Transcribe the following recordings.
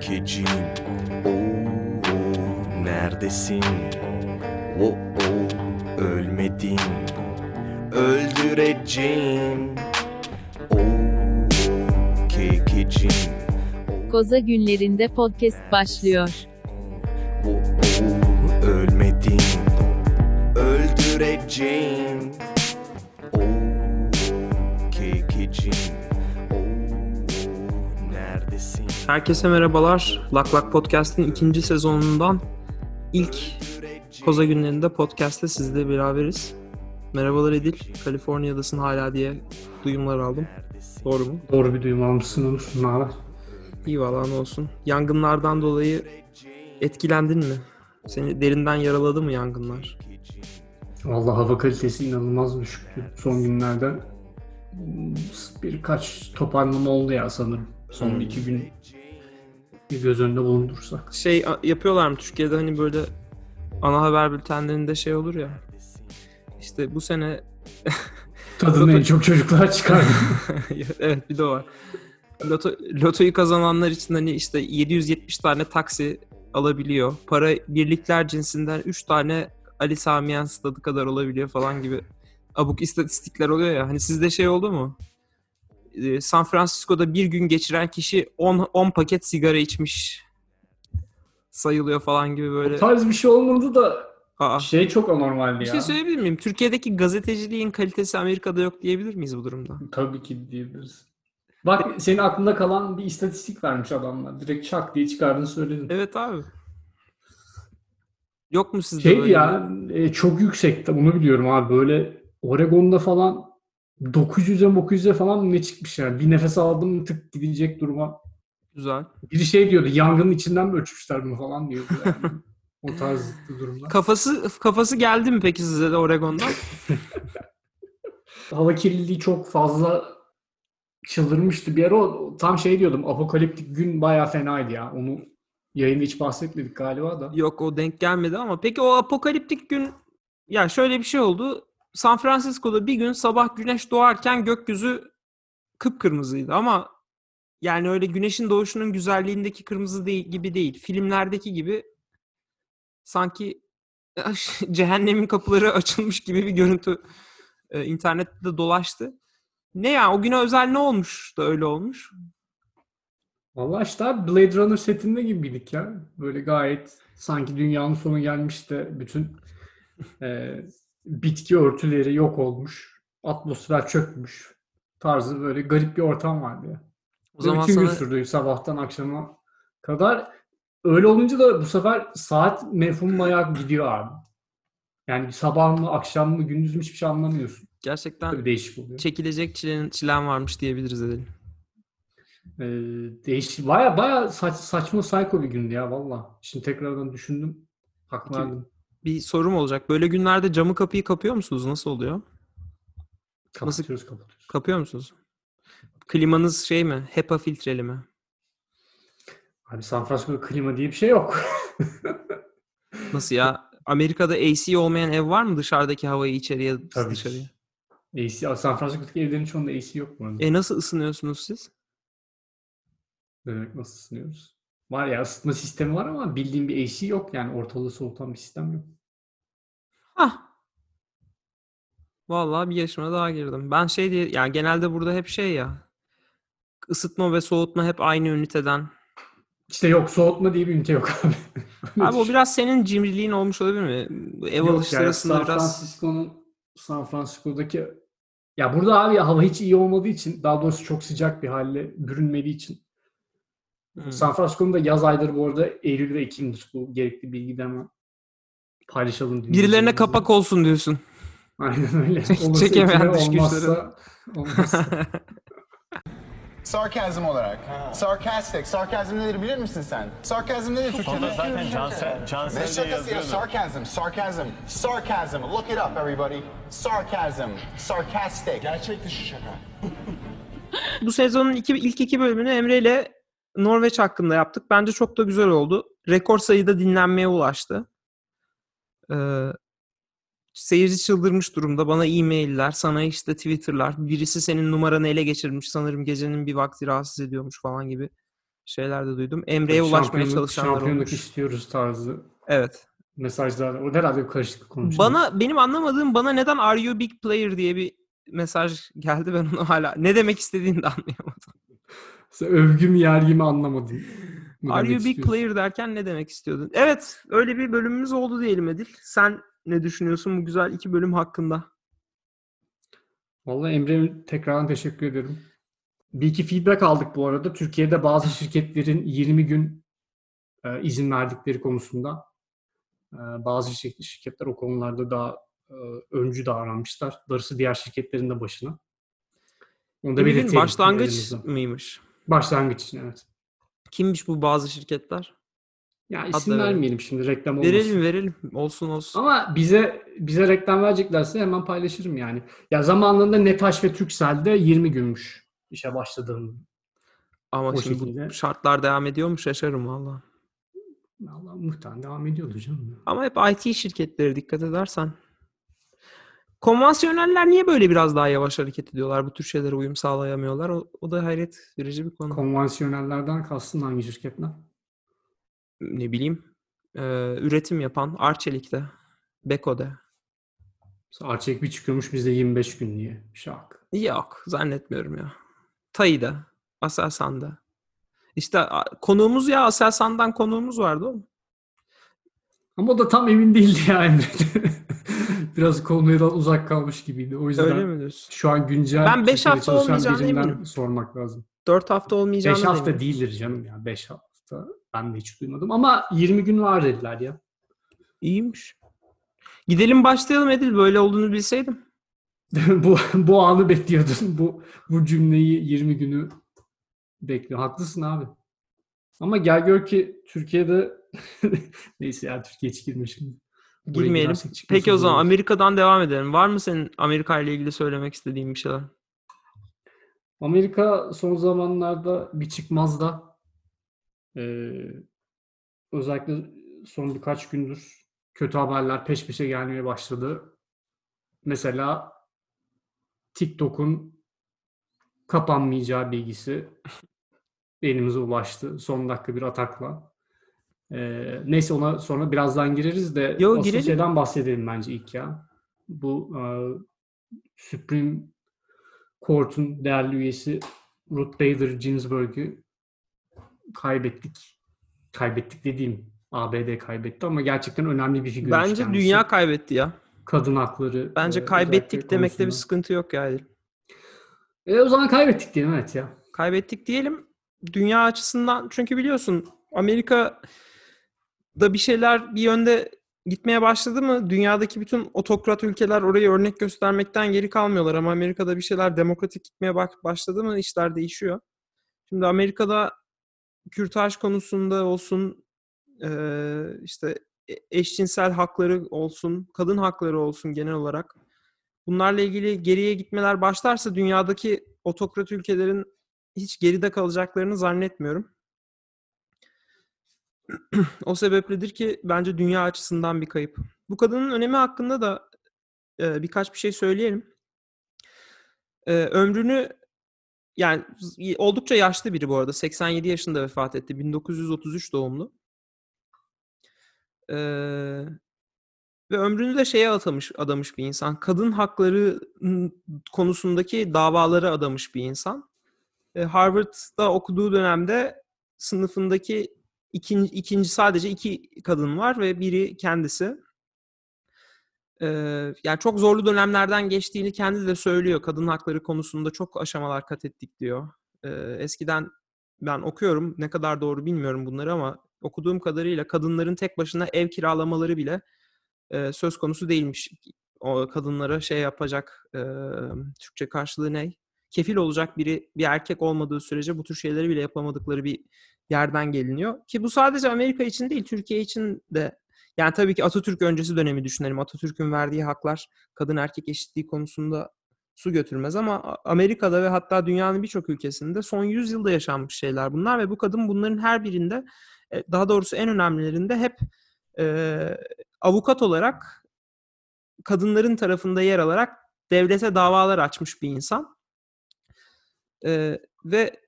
kekecim Oo, neredesin? Oo, ölmedin. Öldüreceğim. Oo, kekecim Koza günlerinde podcast başlıyor. Oo, ölmedin. Öldüreceğim Herkese merhabalar. Lak Lak Podcast'in ikinci sezonundan ilk Koza günlerinde podcast'te sizle beraberiz. Merhabalar Edil. Kaliforniya'dasın hala diye duyumlar aldım. Doğru mu? Doğru bir duyum almışsın Onur. Ne haber? İyi valla ne olsun. Yangınlardan dolayı etkilendin mi? Seni derinden yaraladı mı yangınlar? Vallahi hava kalitesi inanılmaz düşüktü son günlerde. Birkaç toparlama oldu ya sanırım. Son Hmm. iki gün bir göz önünde bulundursak. Şey yapıyorlar mı Türkiye'de hani böyle ana haber bültenlerinde şey olur ya. İşte bu sene Tadını en çok çocuklar çıkardı. evet bir de o var. Loto, lotoyu kazananlar için hani işte 770 tane taksi alabiliyor. Para birlikler cinsinden 3 tane Ali Samiyen stadı kadar olabiliyor falan gibi abuk istatistikler oluyor ya. Hani sizde şey oldu mu? Ee, San Francisco'da bir gün geçiren kişi 10, 10 paket sigara içmiş sayılıyor falan gibi böyle. o tarz bir şey olmadı da Aa. şey çok anormaldi Bir ya. şey söyleyebilir miyim? Türkiye'deki gazeteciliğin kalitesi Amerika'da yok diyebilir miyiz bu durumda? Tabii ki diyebiliriz. Bak senin aklında kalan bir istatistik vermiş adamlar. Direkt şak diye çıkardığını söyledin. Evet abi. Yok mu sizde Şey böyle ya e, çok yüksekte bunu biliyorum abi böyle Oregon'da falan 900'e 900'e falan ne çıkmış yani. Bir nefes aldım tık gidecek duruma. güzel. Biri şey diyordu yangının içinden mi ölçmüşler bunu falan diyordu yani. o tarz durumlar. Kafası kafası geldi mi peki size de Oregon'dan? Hava kirliliği çok fazla çıldırmıştı. Bir ara o, tam şey diyordum apokaliptik gün bayağı fenaydı ya. Onu yayında hiç bahsetmedik galiba da. Yok o denk gelmedi ama peki o apokaliptik gün ya şöyle bir şey oldu. San Francisco'da bir gün sabah güneş doğarken gökyüzü kıpkırmızıydı ama yani öyle güneşin doğuşunun güzelliğindeki kırmızı değil, gibi değil. Filmlerdeki gibi sanki cehennemin kapıları açılmış gibi bir görüntü e, internette dolaştı. Ne ya o güne özel ne olmuş da öyle olmuş? Vallahi işte abi Blade Runner setinde gibiydik ya. Böyle gayet sanki dünyanın sonu gelmiş de bütün e, bitki örtüleri yok olmuş. Atmosfer çökmüş. Tarzı böyle garip bir ortam vardı ya. O zaman bütün gün sana sürdü sabahtan akşama kadar. Öyle olunca da bu sefer saat mefhumu bayağı gidiyor abi. Yani sabah mı, akşam mı, gündüz mü hiçbir şey anlamıyorsun. gerçekten Tabii değişik oluyor. çekilecek çilen, çilen varmış diyebiliriz edelim. Ee, değişik. Baya baya saç, saçma psycho bir gündü ya valla. Şimdi tekrardan düşündüm. Hak Peki, verdim. Bir sorum olacak. Böyle günlerde camı kapıyı kapıyor musunuz? Nasıl oluyor? Kapatıyoruz kapatıyoruz. Kapıyor musunuz? Klimanız şey mi? HEPA filtreli mi? Abi San Francisco'da klima diye bir şey yok. Nasıl ya? Amerika'da AC olmayan ev var mı dışarıdaki havayı içeriye Tabii. dışarıya? AC, San Francisco'daki evlerin çoğunda AC yok arada. E nasıl ısınıyorsunuz siz? Ne demek nasıl ısınıyoruz? Var ya ısıtma sistemi var ama bildiğim bir AC yok. Yani ortalığı soğutan bir sistem yok. Hah. Vallahi bir yaşıma daha girdim. Ben şey diye yani genelde burada hep şey ya. Isıtma ve soğutma hep aynı üniteden. İşte yok soğutma diye bir ünite yok abi. Abi o biraz senin cimriliğin olmuş olabilir mi? Ev Yok alış yani San biraz Francisco'nun San Francisco'daki ya burada abi hava hiç iyi olmadığı için daha doğrusu çok sıcak bir halle bürünmediği için Hmm. San Francisco'nun da yaz ayları bu arada Eylül ve Ekim'dir. Bu gerekli bilgi de ama paylaşalım. birilerine kapak olsun diyorsun. Aynen öyle. Olursa çekemeyen dış güçleri. Sarkazm olarak. Sarcastic. Sarkazm nedir bilir misin sen? Sarkazm nedir Türkçe'de? Onda zaten Cansel, Ne Cansel diye şakası ya? yazıyordu. Sarkazm. Sarkazm. Sarkazm. Look it up everybody. Sarkazm. Sarcastic. Gerçek dışı şaka. Bu sezonun iki, ilk iki bölümünü Emre ile Norveç hakkında yaptık. Bence çok da güzel oldu. Rekor sayıda dinlenmeye ulaştı. Ee, seyirci çıldırmış durumda. Bana e-mailler, sana işte Twitter'lar. Birisi senin numaranı ele geçirmiş. Sanırım gecenin bir vakti rahatsız ediyormuş falan gibi şeyler de duydum. Emre'ye ulaşmaya Şampiyonluk- çalışanlar Şampiyonluk olmuş. istiyoruz tarzı Evet. mesajlar. O herhalde bir karışıklık konuşuyor. Bana benim anlamadığım bana neden Are you big player diye bir mesaj geldi ben onu hala ne demek istediğini de anlayamadım. Övgü mü yergi mi anlamadım. Ne Are you big istiyorsun? player derken ne demek istiyordun? Evet öyle bir bölümümüz oldu diyelim Edil. Sen ne düşünüyorsun bu güzel iki bölüm hakkında? Vallahi Emre tekrardan teşekkür ederim. Bir iki feedback aldık bu arada. Türkiye'de bazı şirketlerin 20 gün e, izin verdikleri konusunda e, bazı şirket- şirketler o konularda daha e, öncü davranmışlar. Darısı diğer şirketlerin de başına. Onu da belirtelim başlangıç mıymış? Başlangıç için evet. Kimmiş bu bazı şirketler? Ya Adla isim verelim. vermeyelim şimdi reklam olmasın. Verelim verelim. Olsun olsun. Ama bize bize reklam vereceklerse hemen paylaşırım yani. Ya zamanında Netaş ve Turkcell'de 20 günmüş işe başladığım. Ama o şimdi şekilde. bu şartlar devam ediyor mu şaşarım valla. Allah muhtemelen devam ediyordu canım. Ama hep IT şirketleri dikkat edersen. Konvansiyoneller niye böyle biraz daha yavaş hareket ediyorlar? Bu tür şeylere uyum sağlayamıyorlar. O, o da hayret verici bir konu. Konvansiyonellerden kastın hangi şirketler? ne bileyim. e, üretim yapan Arçelik'te, Beko'da. Arçelik bir çıkıyormuş bizde 25 gün diye. Şak. Yok zannetmiyorum ya. Tayı'da, Aselsan'da. İşte konuğumuz ya Aselsan'dan konuğumuz vardı oğlum. Ama o da tam emin değildi ya Emre. Biraz konudan uzak kalmış gibiydi. O yüzden Öyle mi diyorsun? şu an güncel Ben beş Türkiye'de hafta çalışan olmayacağına birinden eminim. sormak lazım. 4 hafta olmayacağını 5 da hafta eminim. değildir canım ya. 5 hafta. Ben de hiç duymadım. Ama 20 gün var dediler ya. İyiymiş. Gidelim başlayalım Edil. Böyle olduğunu bilseydim. bu bu anı bekliyordun. Bu bu cümleyi 20 günü bekliyor. Haklısın abi. Ama gel gör ki Türkiye'de neyse ya Türkiye hiç girme şimdi. Buraya Girmeyelim. Peki o zaman olur. Amerika'dan devam edelim. Var mı senin Amerika ile ilgili söylemek istediğin bir şeyler? Amerika son zamanlarda bir çıkmaz da eee, özellikle son birkaç gündür kötü haberler peş peşe gelmeye başladı. Mesela TikTok'un kapanmayacağı bilgisi elimize ulaştı. Son dakika bir atakla. Eee, neyse ona sonra birazdan gireriz de Yo, asıl girelim. şeyden bahsedelim bence ilk ya. Bu eee, Supreme Court'un değerli üyesi Ruth Bader Ginsburg'u kaybettik. Kaybettik dediğim ABD kaybetti ama gerçekten önemli bir figür. Bence dünya kaybetti ya. kadın hakları. Bence e, kaybettik demekte bir sıkıntı yok ya Edil. E, o zaman kaybettik diyelim evet ya. Kaybettik diyelim. Dünya açısından çünkü biliyorsun Amerika da bir şeyler bir yönde gitmeye başladı mı dünyadaki bütün otokrat ülkeler orayı örnek göstermekten geri kalmıyorlar ama Amerika'da bir şeyler demokratik gitmeye başladı mı işler değişiyor. Şimdi Amerika'da kürtaj konusunda olsun işte e- eşcinsel hakları olsun, kadın hakları olsun genel olarak bunlarla ilgili geriye gitmeler başlarsa dünyadaki otokrat ülkelerin hiç geride kalacaklarını zannetmiyorum. o sebepledir ki bence dünya açısından bir kayıp. Bu kadının önemi hakkında da e, birkaç bir şey söyleyelim. E, ömrünü yani oldukça yaşlı biri bu arada. 87 yaşında vefat etti. 1933 doğumlu. E, ve ömrünü de şeye atamış, adamış bir insan. Kadın hakları n- konusundaki davaları adamış bir insan. E, Harvard'da okuduğu dönemde sınıfındaki ikinci, ikinci sadece iki kadın var ve biri kendisi. E, yani çok zorlu dönemlerden geçtiğini kendi de söylüyor. Kadın hakları konusunda çok aşamalar kat ettik diyor. E, eskiden ben okuyorum. Ne kadar doğru bilmiyorum bunları ama okuduğum kadarıyla kadınların tek başına ev kiralamaları bile e, söz konusu değilmiş. O kadınlara şey yapacak e, Türkçe karşılığı ne? Kefil olacak biri bir erkek olmadığı sürece bu tür şeyleri bile yapamadıkları bir yerden geliniyor. Ki bu sadece Amerika için değil, Türkiye için de yani tabii ki Atatürk öncesi dönemi düşünelim. Atatürk'ün verdiği haklar kadın erkek eşitliği konusunda su götürmez ama Amerika'da ve hatta dünyanın birçok ülkesinde son 100 yılda yaşanmış şeyler bunlar ve bu kadın bunların her birinde e, daha doğrusu en önemlilerinde hep e, avukat olarak kadınların tarafında yer alarak devlete davalar açmış bir insan. E, ve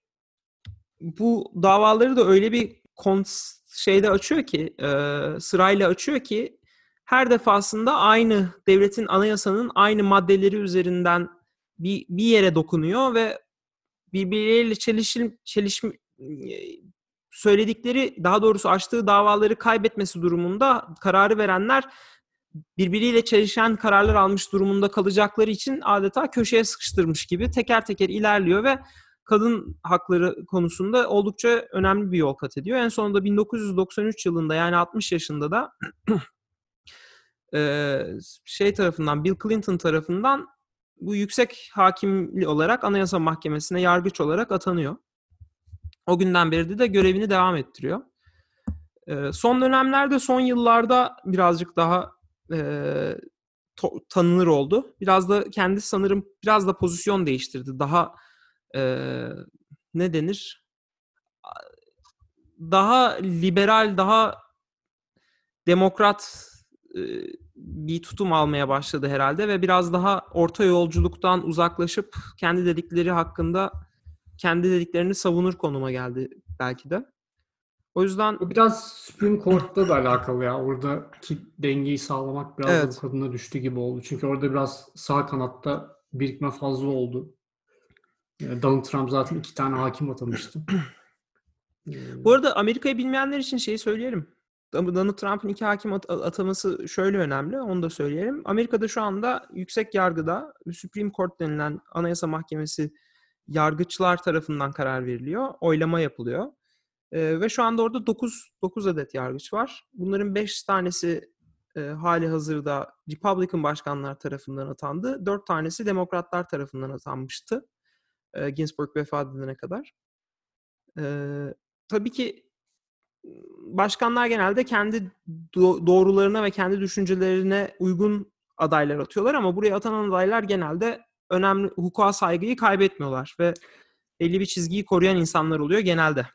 bu davaları da öyle bir kons şeyde açıyor ki e, sırayla açıyor ki her defasında aynı devletin anayasanın aynı maddeleri üzerinden bir, bir yere dokunuyor ve birbirleriyle çelişil, çelişim söyledikleri daha doğrusu açtığı davaları kaybetmesi durumunda kararı verenler birbiriyle çelişen kararlar almış durumunda kalacakları için adeta köşeye sıkıştırmış gibi teker teker ilerliyor ve kadın hakları konusunda oldukça önemli bir yol kat ediyor. En sonunda 1993 yılında yani 60 yaşında da şey tarafından Bill Clinton tarafından bu yüksek hakimli olarak Anayasa Mahkemesi'ne yargıç olarak atanıyor. O günden beri de görevini devam ettiriyor. Son dönemlerde, son yıllarda birazcık daha e, to, tanınır oldu. Biraz da kendisi sanırım biraz da pozisyon değiştirdi. Daha e, ne denir? Daha liberal, daha demokrat e, bir tutum almaya başladı herhalde ve biraz daha orta yolculuktan uzaklaşıp kendi dedikleri hakkında kendi dediklerini savunur konuma geldi belki de. O yüzden Bu biraz Supreme Court'ta da alakalı ya. Oradaki dengeyi sağlamak biraz da Evet. bu kadına düştü gibi oldu. Çünkü orada biraz sağ kanatta birikme fazla oldu. Yani Donald Trump zaten iki tane hakim atamıştı. Ee, Bu arada Amerika'yı bilmeyenler için şeyi söyleyelim. Donald Trump'ın iki hakim at- ataması şöyle önemli, onu da söyleyelim. Amerika'da şu anda yüksek yargıda Supreme Court denilen Anayasa Mahkemesi yargıçlar tarafından karar veriliyor. Oylama yapılıyor. Ee, ve şu anda orada 9, 9 adet yargıç var. Bunların 5 tanesi e, hali hazırda Republican başkanlar tarafından atandı. 4 tanesi Demokratlar tarafından atanmıştı. E, Ginsburg vefat edene kadar. Ee, tabii ki başkanlar genelde kendi do- doğrularına ve kendi düşüncelerine uygun adaylar atıyorlar ama buraya atanan adaylar genelde önemli hukuka saygıyı kaybetmiyorlar ve belli bir çizgiyi koruyan insanlar oluyor genelde.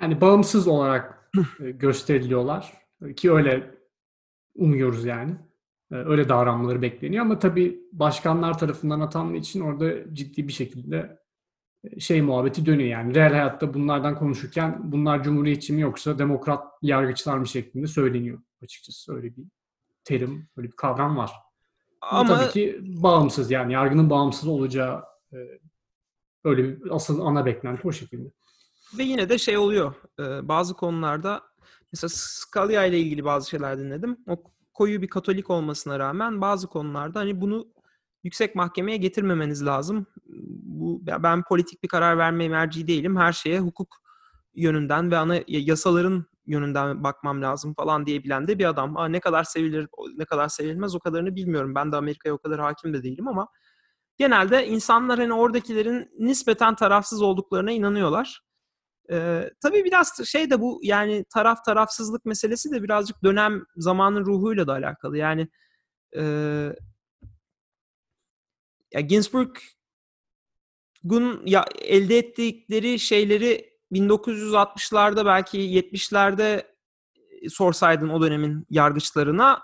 Yani bağımsız olarak e, gösteriliyorlar. Ki öyle umuyoruz yani. E, Öyle davranmaları bekleniyor ama tabii başkanlar tarafından atandığı için orada ciddi bir şekilde e, şey muhabbeti dönüyor yani. Reel hayatta bunlardan konuşurken bunlar cumhuriyetçi mi yoksa demokrat yargıçlar mı şeklinde söyleniyor açıkçası. Öyle bir terim, öyle bir kavram var. Ama Ama tabii ki bağımsız yani yargının bağımsız olacağı e, öyle bir asıl ana beklenti o şekilde. ve yine de şey oluyor. e, bazı konularda mesela Scalia ile ilgili bazı şeyler dinledim. O koyu bir Katolik olmasına rağmen bazı konularda hani bunu yüksek mahkemeye getirmemeniz lazım. Bu ben politik bir karar vermeye merci değilim. Her şeye hukuk yönünden ve ana yasaların yönünden bakmam lazım falan diyebilen de bir adam. Ha, ne kadar sevilir, ne kadar sevilmez o kadarını bilmiyorum. Ben de Amerika'ya o kadar hakim de değilim ama genelde insanlar hani oradakilerin nispeten tarafsız olduklarına inanıyorlar. Ee, tabii biraz şey de bu yani taraf tarafsızlık meselesi de birazcık dönem zamanın ruhuyla da alakalı. Yani e, ya Ginsburg'un ya elde ettikleri şeyleri 1960'larda belki 70'lerde sorsaydın o dönemin yargıçlarına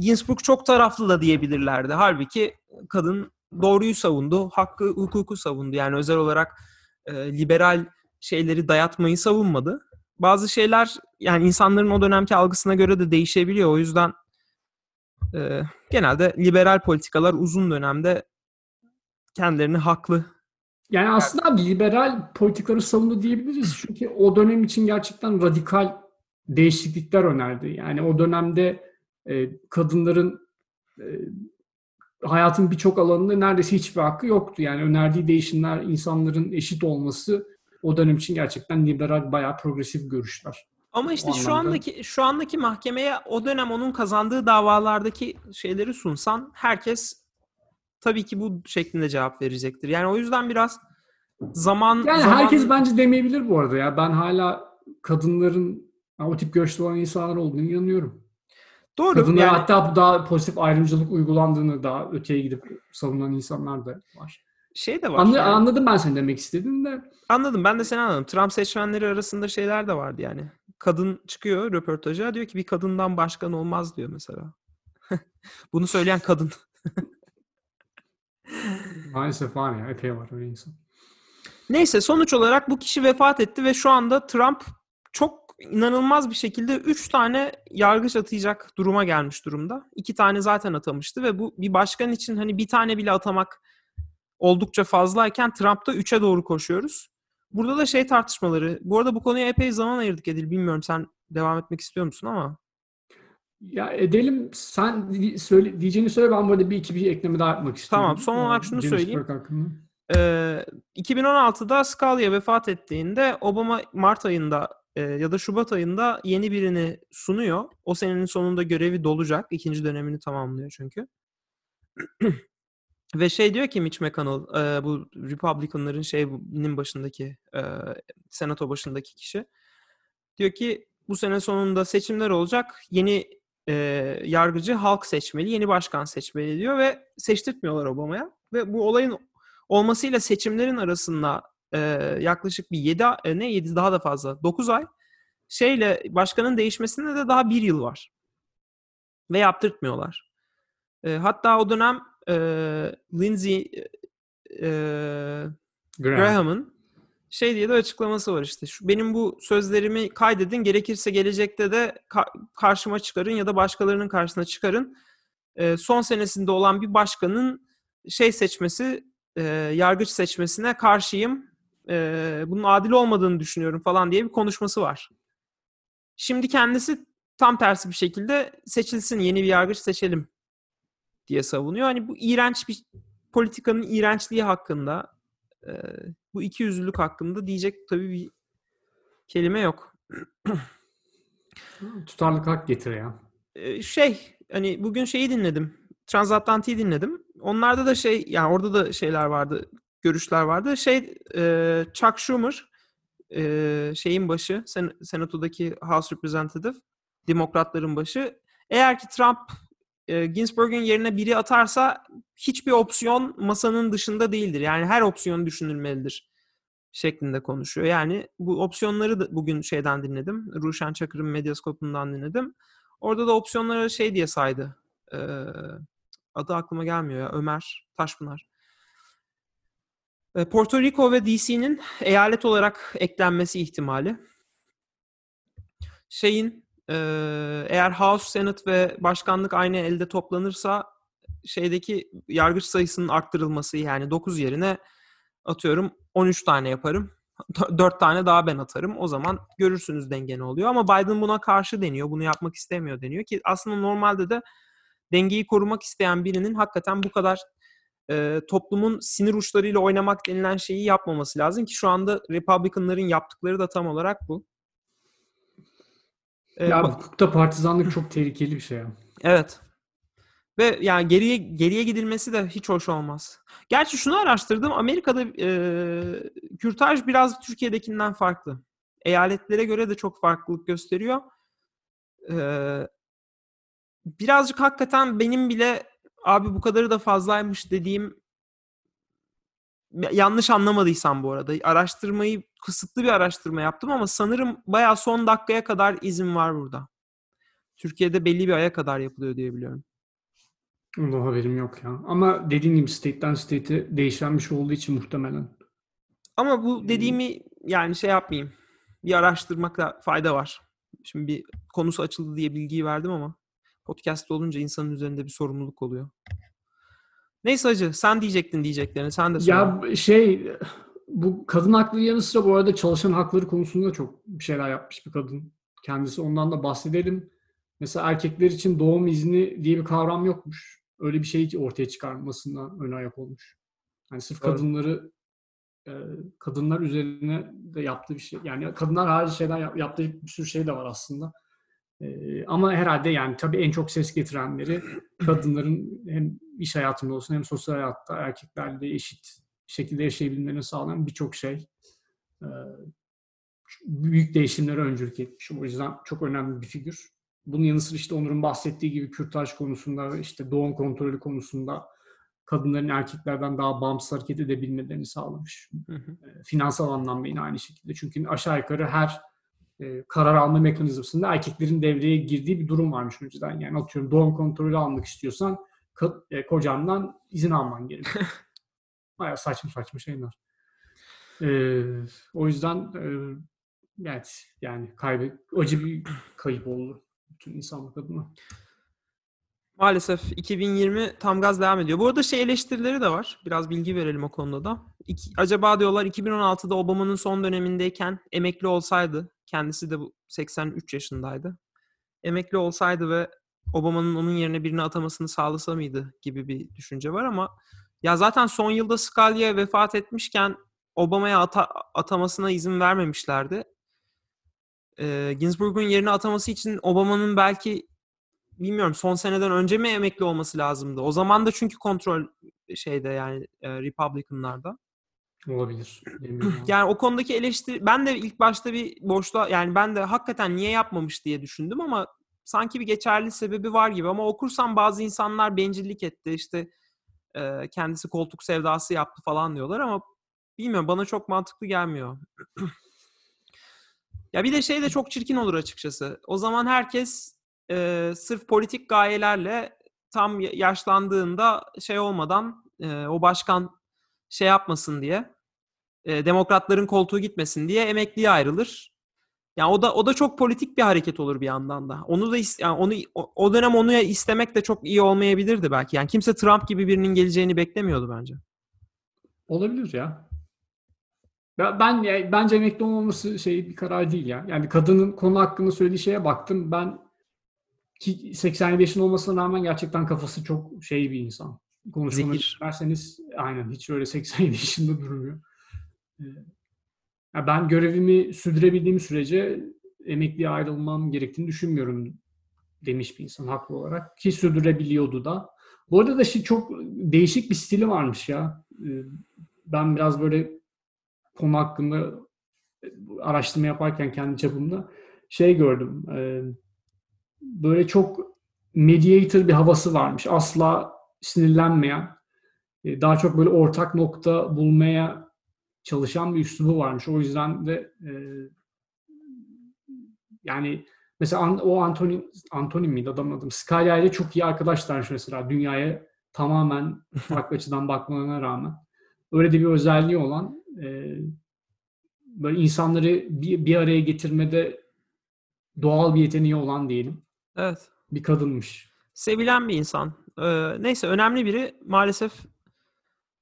Ginsburg çok taraflı da diyebilirlerdi. Halbuki kadın doğruyu savundu, hakkı, hukuku savundu. Yani özel olarak e, liberal şeyleri dayatmayı savunmadı. Bazı şeyler yani insanların o dönemki algısına göre de değişebiliyor. O yüzden e, genelde liberal politikalar uzun dönemde kendilerini haklı Yani aslında abi liberal politikaları savundu diyebiliriz. Çünkü o dönem için gerçekten radikal değişiklikler önerdi. Yani o dönemde e, kadınların e, hayatın birçok alanında neredeyse hiçbir hakkı yoktu. Yani önerdiği değişimler insanların eşit olması o dönem için gerçekten liberal bayağı progresif görüşler. Ama işte O şu anlamda- andaki şu andaki mahkemeye o dönem onun kazandığı davalardaki şeyleri sunsan herkes tabii ki bu şeklinde cevap verecektir. Yani o yüzden biraz zaman Yani zaman- herkes bence demeyebilir bu arada ya. Ben hala kadınların o tip görüşte olan insanlar olduğunu inanıyorum. Doğru Kadınlara yani hatta daha pozitif ayrımcılık uygulandığını daha öteye gidip savunan insanlar da var. şey de var. Anla- yani. Anladım ben seni demek istediğini de. Anladım. Ben de seni anladım. Trump seçmenleri arasında şeyler de vardı yani. Kadın çıkıyor röportaja diyor ki bir kadından başkan olmaz diyor mesela. Bunu söyleyen kadın. Maalesef var ya epey var öyle insan. Neyse sonuç olarak bu kişi vefat etti ve şu anda Trump çok inanılmaz bir şekilde 3 tane yargıç atayacak duruma gelmiş durumda. 2 tane zaten atamıştı ve bu bir başkan için hani bir tane bile atamak oldukça fazlayken Trump'ta 3'e doğru koşuyoruz. Burada da şey tartışmaları. Bu arada bu konuya epey zaman ayırdık Edil. Bilmiyorum sen devam etmek istiyor musun ama. Ya edelim sen söyle, diyeceğini söyle ben böyle bir iki bir ekleme daha yapmak istiyorum. Tamam, son olarak şunu James söyleyeyim. Ee, 2016'da Scalia vefat ettiğinde Obama Mart ayında e, ya da Şubat ayında yeni birini sunuyor. O senenin sonunda görevi dolacak. ikinci dönemini tamamlıyor çünkü. Ve şey diyor ki Mitch McConnell, e, bu Republicanların şeyinin başındaki, e, senato başındaki kişi. Diyor ki bu sene sonunda seçimler olacak. Yeni e, yargıcı halk seçmeli, yeni başkan seçmeli diyor ve seçtirtmiyorlar Obama'ya. Ve bu olayın olmasıyla seçimlerin arasında e, yaklaşık bir 7 e, ne 7 daha da fazla 9 ay şeyle başkanın değişmesine de daha bir yıl var. Ve yaptırtmıyorlar. E, hatta o dönem e, Lindsey e, e, Graham. Graham'ın şey diye de açıklaması var işte. Şu, benim bu sözlerimi kaydedin gerekirse gelecekte de ka- karşıma çıkarın ya da başkalarının karşısına çıkarın. E, son senesinde olan bir başkanın şey seçmesi, e, yargıç seçmesine karşıyım. E, bunun adil olmadığını düşünüyorum falan diye bir konuşması var. Şimdi kendisi tam tersi bir şekilde seçilsin, yeni bir yargıç seçelim diye savunuyor. Hani bu iğrenç bir politikanın iğrençliği hakkında e, bu iki yüzlülük hakkında diyecek tabii bir kelime yok. Tutarlık hak getir ya. E, şey hani bugün şeyi dinledim. Transatlantik'i dinledim. Onlarda da şey yani orada da şeyler vardı. Görüşler vardı. Şey e, Chuck Schumer e, şeyin başı sen, senatodaki House Representative demokratların başı eğer ki Trump e, Ginsburg'un yerine biri atarsa hiçbir opsiyon masanın dışında değildir. Yani her opsiyon düşünülmelidir şeklinde konuşuyor. Yani bu opsiyonları da bugün şeyden dinledim. Ruşen Çakır'ın Medyascope'undan dinledim. Orada da opsiyonları şey diye saydı. Ee, adı aklıma gelmiyor ya. Ömer Taşpınar. Ee, Porto Rico ve DC'nin eyalet olarak eklenmesi ihtimali. Şeyin e, eğer House, Senate ve başkanlık aynı elde toplanırsa şeydeki yargıç sayısının arttırılması yani 9 yerine atıyorum 13 tane yaparım. 4 tane daha ben atarım. O zaman görürsünüz denge ne oluyor. Ama Biden buna karşı deniyor. Bunu yapmak istemiyor deniyor ki aslında normalde de dengeyi korumak isteyen birinin hakikaten bu kadar e, toplumun sinir uçlarıyla oynamak denilen şeyi yapmaması lazım ki şu anda Republicanların yaptıkları da tam olarak bu. E, Ya ba- hukukta partizanlık çok tehlikeli bir şey ya. Evet. Ve yani geriye geriye gidilmesi de hiç hoş olmaz. Gerçi şunu araştırdım. Amerika'da e, kürtaj biraz Türkiye'dekinden farklı. Eyaletlere göre de çok farklılık gösteriyor. E, birazcık hakikaten benim bile abi bu kadarı da fazlaymış dediğim yanlış anlamadıysam bu arada araştırmayı kısıtlı bir araştırma yaptım ama sanırım bayağı son dakikaya kadar izin var burada. Türkiye'de belli bir aya kadar yapılıyor diye biliyorum. Ondan haberim yok ya. Ama dediğin gibi state'den state'e değişen bir şey olduğu için muhtemelen. Ama bu dediğimi yani şey yapmayayım. Bir araştırmakta fayda var. Şimdi bir konusu açıldı diye bilgiyi verdim ama podcast olunca insanın üzerinde bir sorumluluk oluyor. Neyse hacı sen diyecektin diyeceklerini sen de söyle. Ya şey bu kadın hakları yanı sıra bu arada çalışan hakları konusunda çok bir şeyler yapmış bir kadın. Kendisi ondan da bahsedelim. Mesela erkekler için doğum izni diye bir kavram yokmuş. Öyle bir şey ortaya çıkarmasından ön ayak olmuş. Yani sırf Doğru. kadınları e, kadınlar üzerine de yaptığı bir şey. Yani kadınlar harici şeyler yap- yaptığı bir sürü şey de var aslında. E, ama herhalde yani tabii en çok ses getirenleri kadınların hem iş hayatında olsun hem sosyal hayatta erkeklerle eşit şekilde yaşayabilmelerini sağlayan birçok şey. E, büyük değişimlere öncülük etmiş. O yüzden çok önemli bir figür. Bunun yanı sıra işte Onur'un bahsettiği gibi kürtaj konusunda işte doğum kontrolü konusunda kadınların erkeklerden daha bağımsız hareket edebilmelerini sağlamış. Hı hı. Finansal anlamda yine aynı şekilde. Çünkü aşağı yukarı her e, karar alma mekanizmasında erkeklerin devreye girdiği bir durum varmış önceden. Yani atıyorum doğum kontrolü almak istiyorsan e, kocandan izin alman gerekiyor. Bayağı saçma saçma şeyler. Ee, o yüzden e, evet yani kaybı acı bir kayıp oldu bütün insanlık adına. Maalesef 2020 tam gaz devam ediyor. Bu arada şey eleştirileri de var. Biraz bilgi verelim o konuda da. İki- acaba diyorlar 2016'da Obama'nın son dönemindeyken emekli olsaydı, kendisi de bu 83 yaşındaydı. Emekli olsaydı ve Obama'nın onun yerine birini atamasını sağlasa mıydı gibi bir düşünce var ama ya zaten son yılda Scalia vefat etmişken Obama'ya ata- atamasına izin vermemişlerdi. Ee, Ginsburg'un yerine ataması için Obama'nın belki bilmiyorum son seneden önce mi emekli olması lazımdı? O zaman da çünkü kontrol şeyde yani e, Republican'larda. Olabilir. Yani o konudaki eleştiri ben de ilk başta bir boşluğa yani ben de hakikaten niye yapmamış diye düşündüm ama sanki bir geçerli sebebi var gibi ama okursam bazı insanlar bencillik etti işte e, kendisi koltuk sevdası yaptı falan diyorlar ama bilmiyorum bana çok mantıklı gelmiyor. ya bir de şey de çok çirkin olur açıkçası. O zaman herkes e, sırf politik gayelerle tam ya- yaşlandığında şey olmadan e, o başkan şey yapmasın diye e, demokratların koltuğu gitmesin diye emekliye ayrılır. Yani o da o da çok politik bir hareket olur bir yandan da. Onu da yani onu o, dönem onu istemek de çok iyi olmayabilirdi belki. Yani kimse Trump gibi birinin geleceğini beklemiyordu bence. Olabilir ya. Ya ben ya, bence emekli olmaması şey bir karar değil ya. Yani kadının konu hakkında söylediği şeye baktım. Ben ki 87 yaşında olmasına rağmen gerçekten kafası çok şey bir insan. Konuşmaları Zeki. dinlerseniz aynen hiç öyle 87 yaşında durmuyor. Ee, ben görevimi sürdürebildiğim sürece emekliye ayrılmam gerektiğini düşünmüyorum demiş bir insan haklı olarak. Ki sürdürebiliyordu da. Bu arada da şey çok değişik bir stili varmış ya. Ee, Ben biraz böyle konu hakkında araştırma yaparken kendi çapımda şey gördüm. Ee, Böyle çok mediator bir havası varmış. Asla sinirlenmeyen, e, daha çok böyle ortak nokta bulmaya çalışan bir üslubu varmış. O yüzden de e, yani mesela An- o Anthony Anthony miydi adamın adı? Scalia ile çok iyi arkadaşlarmış mesela dünyaya tamamen farklı açıdan bakmalarına rağmen. Öyle de bir özelliği olan e, böyle insanları bir, bir araya getirmede doğal bir yeteneği olan diyelim Evet. bir kadınmış. Sevilen bir insan. Ee, neyse önemli biri maalesef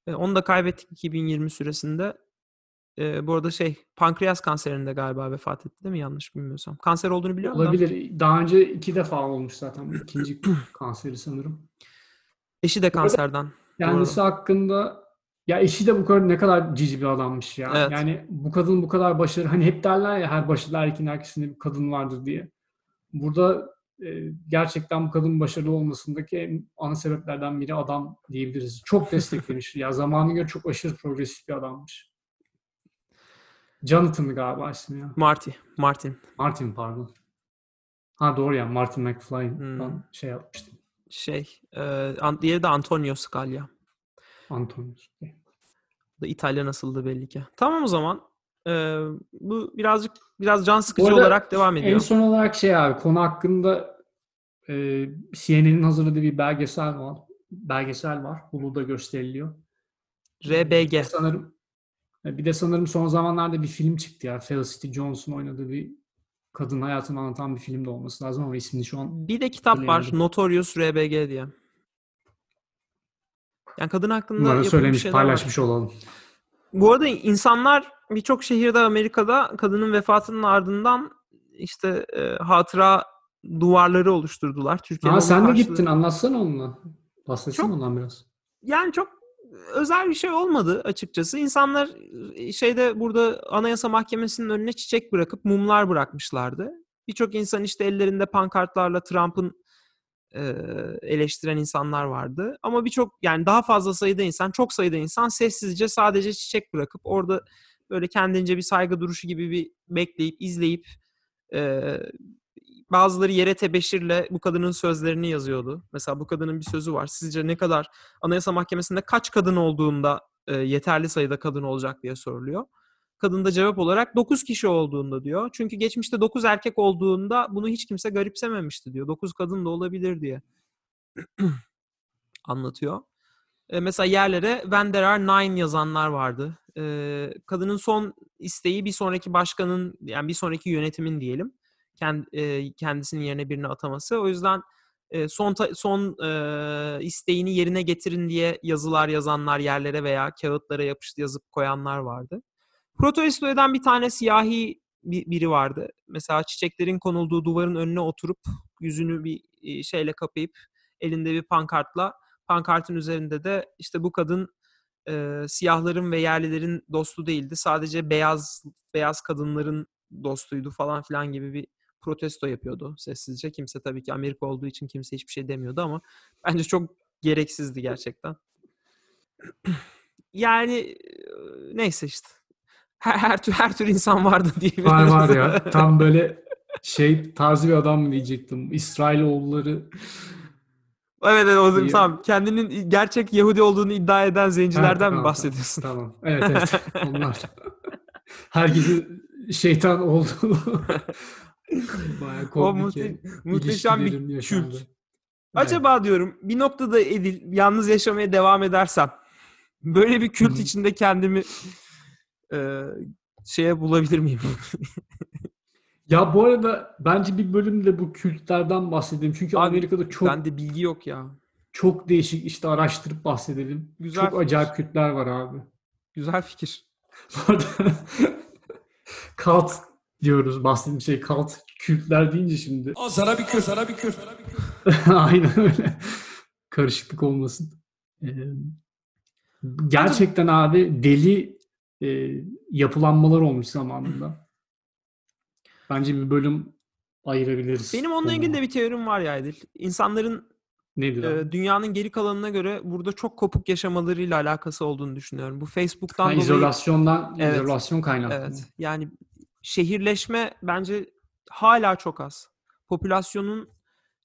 e, onu da kaybettik 2020 süresinde. Ee, bu arada şey pankreas kanserinde galiba vefat etti değil mi yanlış bilmiyorsam. Kanser olduğunu biliyorum da. Olabilir. Daha önce iki defa olmuş zaten. İkinci kanseri sanırım. Eşi de kanserden. Kendisi hakkında ya eşi de bu kadar ne kadar cici bir adammış ya. Evet. Yani bu kadın bu kadar başarılı. Hani hep derler ya her başarılı erkeğin herkesinde bir kadın vardır diye. Burada e, gerçekten bu kadının başarılı olmasındaki en ana sebeplerden biri adam diyebiliriz. Çok desteklemiş. ya zamanına göre çok aşırı progresif bir adammış. Jonathan galiba ismi ya. Marty. Martin. Martin pardon. Ha doğru ya Martin McFly'dan Hmm. şey yapmıştım. Şey. E, an- diğeri de Antonio Scalia. Antonius. Bu da İtalya nasıldı belli ki. Tamam o zaman. Ee, bu birazcık biraz can sıkıcı arada olarak devam ediyor. En son olarak şey abi konu hakkında e, CNN'in hazırladığı bir belgesel var. Belgesel var. Hulu'da gösteriliyor. RBG. Sanırım e, bir de sanırım son zamanlarda bir film çıktı ya. Felicity Jones'un oynadığı bir kadın hayatını anlatan bir film de olması lazım ama ismini şu an Bir de kitap var. Notorious RBG diye. Yani kadın hakkında bunları söylemiş, şeyler var. paylaşmış olalım. Bu arada insanlar birçok şehirde Amerika'da kadının vefatının ardından işte e, hatıra duvarları oluşturdular. Türkiye'de onun sen de karşılığı- gittin anlatsana onunla. Bahsetsene Çok- ondan biraz. Yani çok özel bir şey olmadı açıkçası. İnsanlar e, şeyde burada Anayasa Mahkemesi'nin önüne çiçek bırakıp mumlar bırakmışlardı. Birçok insan işte ellerinde pankartlarla Trump'ın e, eleştiren insanlar vardı. Ama birçok yani daha fazla sayıda insan, çok sayıda insan sessizce sadece çiçek bırakıp orada böyle kendince bir saygı duruşu gibi bir bekleyip, izleyip e, bazıları yere tebeşirle bu kadının sözlerini yazıyordu. Mesela bu kadının bir sözü var. Sizce ne kadar Anayasa Mahkemesi'nde kaç kadın olduğunda e, yeterli sayıda kadın olacak diye soruluyor. Kadın da cevap olarak 9 kişi olduğunda diyor. Çünkü geçmişte 9 erkek olduğunda bunu hiç kimse garipsememişti diyor. 9 kadın da olabilir diye anlatıyor. E, mesela yerlere When There Are Nine yazanlar vardı. E, kadının son isteği bir sonraki başkanın yani bir sonraki yönetimin diyelim kend, kendisinin yerine birini ataması. O yüzden son son isteğini yerine getirin diye yazılar yazanlar yerlere veya kağıtlara yapıştı yazıp koyanlar vardı. Protesto bir tane siyahi bir, biri vardı. Mesela çiçeklerin konulduğu duvarın önüne oturup yüzünü bir şeyle kapayıp elinde bir pankartla pankartın üzerinde de işte bu kadın e, siyahların ve yerlilerin dostu değildi. Sadece beyaz beyaz kadınların dostuydu falan filan gibi bir protesto yapıyordu sessizce. Kimse tabii ki Amerika olduğu için kimse hiçbir şey demiyordu ama bence çok gereksizdi gerçekten. yani neyse işte. Her, her tür her tür insan vardı diyebiliriz. Var var ya. Tam böyle şey tarzı bir adam mı diyecektim. İsrailoğulları Evet evet o tamam. Kendinin gerçek Yahudi olduğunu iddia eden zencilerden Ha, mi tamam, bahsediyorsun? Tamam. Evet evet. Onlar. Herkesin şeytan olduğu bayağı O muhte- muhteşem bir kült. Evet. Acaba diyorum bir noktada Edil yalnız yaşamaya devam edersem böyle bir kült içinde kendimi e, şeye bulabilir miyim? Ya bu arada bence bir bölümde bu kültlerden bahsedelim. Çünkü Abi, Amerika'da çok Bende bilgi yok ya. çok değişik işte araştırıp bahsedelim. Güzel çok fikir. acayip kültler var abi. Güzel fikir. Kalt diyoruz. Bahsettiğim şey kalt kültler deyince şimdi. Al sana bir kür, sana bir kür. Aynen öyle. Karışıklık olmasın. Ee, gerçekten abi deli e, yapılanmalar olmuş zamanında. Bence bir bölüm ayırabiliriz. Benim onunla ilgili de bir teorim var ya Edil. İnsanların Nedir e, dünyanın geri kalanına göre burada çok kopuk yaşamalarıyla alakası olduğunu düşünüyorum. Bu Facebook'tan Ha, dolayı izolasyondan, Evet. izolasyon kaynaklı. Evet. Yani şehirleşme bence hala çok az. Popülasyonun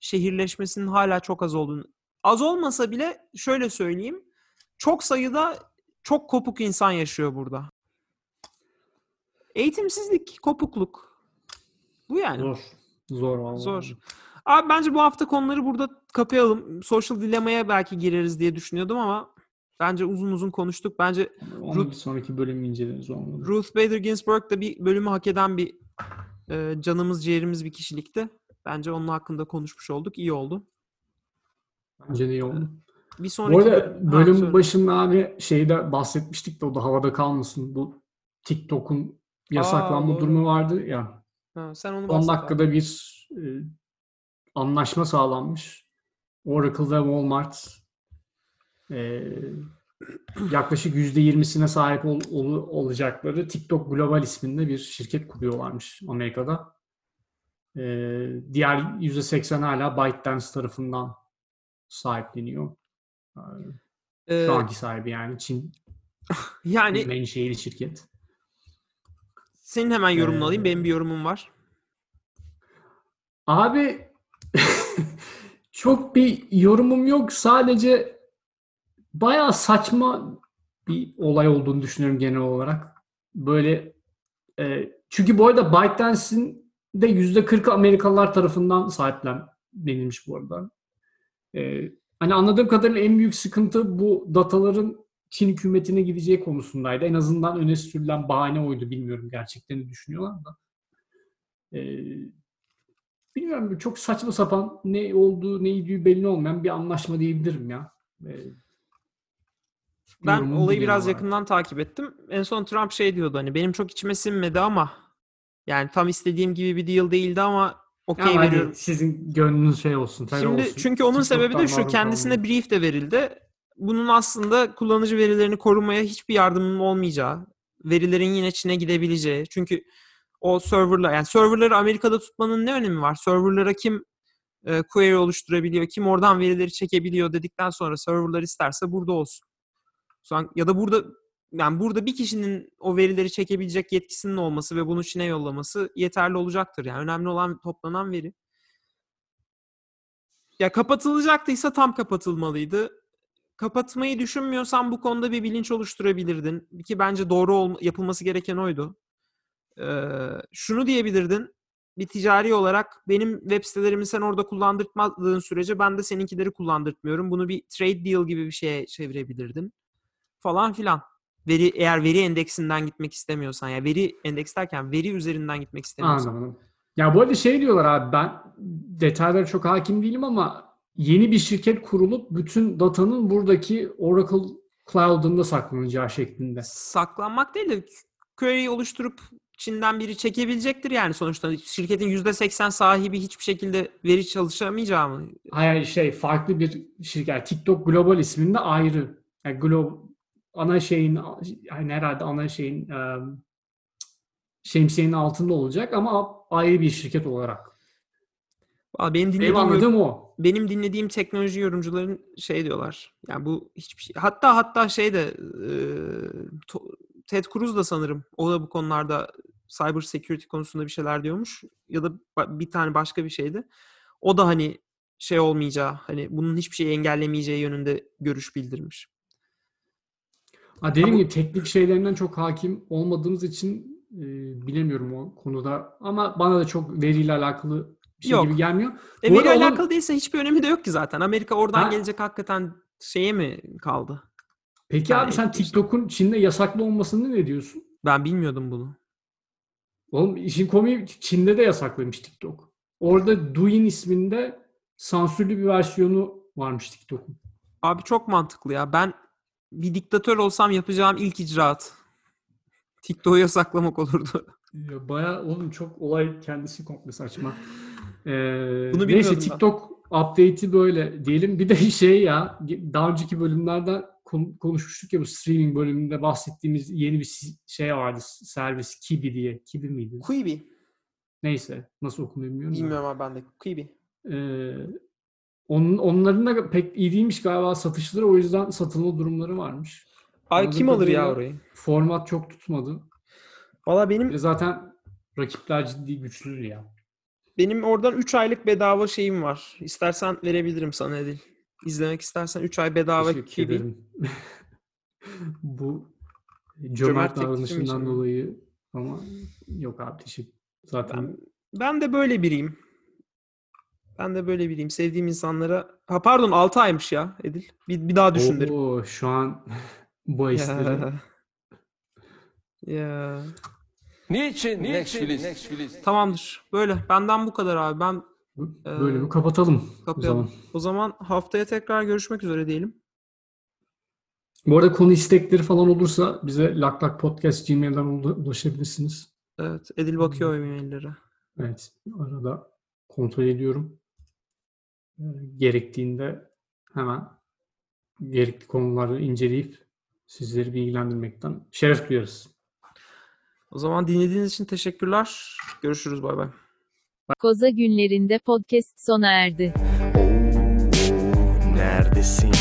şehirleşmesinin hala çok az olduğunu. Az olmasa bile şöyle söyleyeyim. Çok sayıda çok kopuk insan yaşıyor burada. Eğitimsizlik, kopukluk. Bu yani. Zor. Zor vallahi. Zor. Abi bence bu hafta konuları burada kapayalım. Social dilemaya belki gireriz diye düşünüyordum ama bence uzun uzun konuştuk. Bence Onu Ruth- bir sonraki bölüm inceleriz olmadı. Ruth Bader Ginsburg da bir bölümü hak eden bir e, canımız ciğerimiz bir kişilikti. Bence onun hakkında konuşmuş olduk. İyi oldu. Bence de iyi oldu. Bir sonraki Bu arada bölüm- Ha, başında abi şeyde bahsetmiştik de o da havada kalmasın. Bu TikTok'un yasaklanma doğru. durumu vardı ya. Ha, sen onu 10 bahset abi. dakikada bir e, anlaşma sağlanmış. Oracle ve Walmart e, yaklaşık %20'sine sahip ol- ol- olacakları TikTok Global isminde bir şirket kuruyorlarmış Amerika'da. E, diğer %80 hala ByteDance tarafından sahipleniyor. Ee, Şu anki sahibi yani Çin yani menşeili şirket. senin hemen yorumunu alayım. Ee, Benim bir yorumum var. Abi çok bir yorumum yok. Sadece bayağı saçma bir olay olduğunu düşünüyorum genel olarak. Böyle e, çünkü bu arada ByteDance'in de %40'ı Amerikalılar tarafından sahiplenilmiş bu arada. E, hani anladığım kadarıyla en büyük sıkıntı bu dataların Çin hükümetine gideceği konusundaydı. En azından öne sürülen bahane oydu. Bilmiyorum gerçekten düşünüyorlar da. E, bilmiyorum çok saçma sapan ne olduğu ne idüğü belli olmayan bir anlaşma diyebilirim ya. E, Ben yorumum bu olayı biraz olarak. yakından takip ettim. En son Trump şey diyordu hani benim çok içime sinmedi ama yani tam istediğim gibi bir deal değildi ama okey veriyorum. sizin gönlünüz şey olsun. Şimdi olsun. çünkü onun sebebi de TikTok'tan şu kendisine kalmayın. brief de verildi. Bunun aslında kullanıcı verilerini korumaya hiçbir yardımının olmayacağı, verilerin yine Çin'e gidebileceği. Çünkü o serverlar yani serverları Amerika'da tutmanın ne önemi var? Serverlara kim e, query oluşturabiliyor, kim oradan verileri çekebiliyor dedikten sonra serverlar isterse burada olsun. Ya da burada yani burada bir kişinin o verileri çekebilecek yetkisinin olması ve bunu Çin'e yollaması yeterli olacaktır. Yani önemli olan toplanan veri. Ya kapatılacaktıysa tam kapatılmalıydı. Kapatmayı düşünmüyorsan bu konuda bir bilinç oluşturabilirdin. Ki bence doğru ol- yapılması gereken oydu. Ee, şunu diyebilirdin. bir ticari olarak benim web sitelerimi sen orada kullandırtmadığın sürece ben de seninkileri kullandırtmıyorum. Bunu bir trade deal gibi bir şeye çevirebilirdin. Falan filan. Veri eğer veri endeksinden gitmek istemiyorsan ya veri endeks derken veri üzerinden gitmek istemiyorsan. Anladım. Ya bu arada şey diyorlar abi ben detaylara çok hakim değilim ama yeni bir şirket kurulup bütün datanın buradaki Oracle Cloud'unda saklanacağı şeklinde. Saklanmak değil de query oluşturup Çin'den biri çekebilecektir yani sonuçta. Şirketin %80 sahibi hiçbir şekilde veri çalışamayacağı mı? Hayır şey farklı bir şirket. TikTok Global isminde ayrı. Yani Glo ana şeyin yani herhalde ana şeyin e, şemsiyenin altında olacak ama ayrı bir şirket olarak. Benim Benim dinlediğim, anladığım o. benim dinlediğim teknoloji yorumcuların şey diyorlar. Yani bu hiçbir şey. Hatta hatta şey de e, to- Ted Cruz da sanırım o da bu konularda cyber security konusunda bir şeyler diyormuş ya da bir tane başka bir şeydi. O da hani şey olmayacağı, hani bunun hiçbir şeyi engellemeyeceği yönünde görüş bildirmiş. Ha, dediğim gibi teknik şeylerinden çok hakim olmadığımız için e, bilemiyorum o konuda. Ama bana da çok veriyle alakalı bir şey Yok. gibi gelmiyor. E veri onun- alakalı değilse hiçbir önemi de yok ki zaten. Amerika oradan Ha. gelecek hakikaten şeye mi kaldı? Peki Yani abi sen işte- TikTok'un Çin'de yasaklı olmasını ne diyorsun? Ben bilmiyordum bunu. Oğlum işin komiği Çin'de de yasaklıymış TikTok. Orada Douyin isminde sansürlü bir versiyonu varmış TikTok'un. Abi çok mantıklı ya. Ben bir diktatör olsam yapacağım ilk icraat. TikTok'u yasaklamak olurdu. Ya Bayağı oğlum çok olay kendisi komple saçma. Ee, Bunu neyse. TikTok update'i böyle diyelim. Bir de şey ya daha önceki bölümlerden kon- konuşmuştuk ya bu streaming bölümünde bahsettiğimiz yeni bir şey vardı servis Kibi diye. Kibi miydi? Quibi. Neyse nasıl okunuyor bilmiyorum. Bilmiyorum abi ben de. Quibi. Ee, onun, onların da pek iyi değilmiş galiba satışları o yüzden satılma durumları varmış. Ay Anladığım kim alır ya orayı? Format çok tutmadı. Valla benim zaten rakipler ciddi güçlüdür ya. benim oradan 3 aylık bedava şeyim var. İstersen verebilirim sana Edil. İzlemek istersen 3 ay bedava Teşekkür ederim. Bu Cömert cömert davranışından dolayı ama yok abi teşekkür. Zaten Ben de böyle biriyim. Ben de böyle biriyim. Sevdiğim insanlara... Ha pardon 6 aymış ya Edil. Bir, bir daha düşün derim. Oo, şu an bu hisleri Ya. ya. Niçin? Netflix. Tamamdır. Böyle. Benden bu kadar abi. Ben Ee, bölümü kapatalım o kapayalım. zaman. O zaman haftaya tekrar görüşmek üzere diyelim. Bu arada konu istekleri falan olursa bize laklakpodcast.gmail'den ula- ulaşabilirsiniz. Evet. Edil bakıyor e-maillere. Evet, arada kontrol ediyorum. Gerektiğinde hemen gerekli konuları inceleyip sizleri bilgilendirmekten şeref duyarız. O zaman dinlediğiniz için teşekkürler. Görüşürüz. Bay bay. Koza günlerinde podcast sona erdi. Oo, neredesin?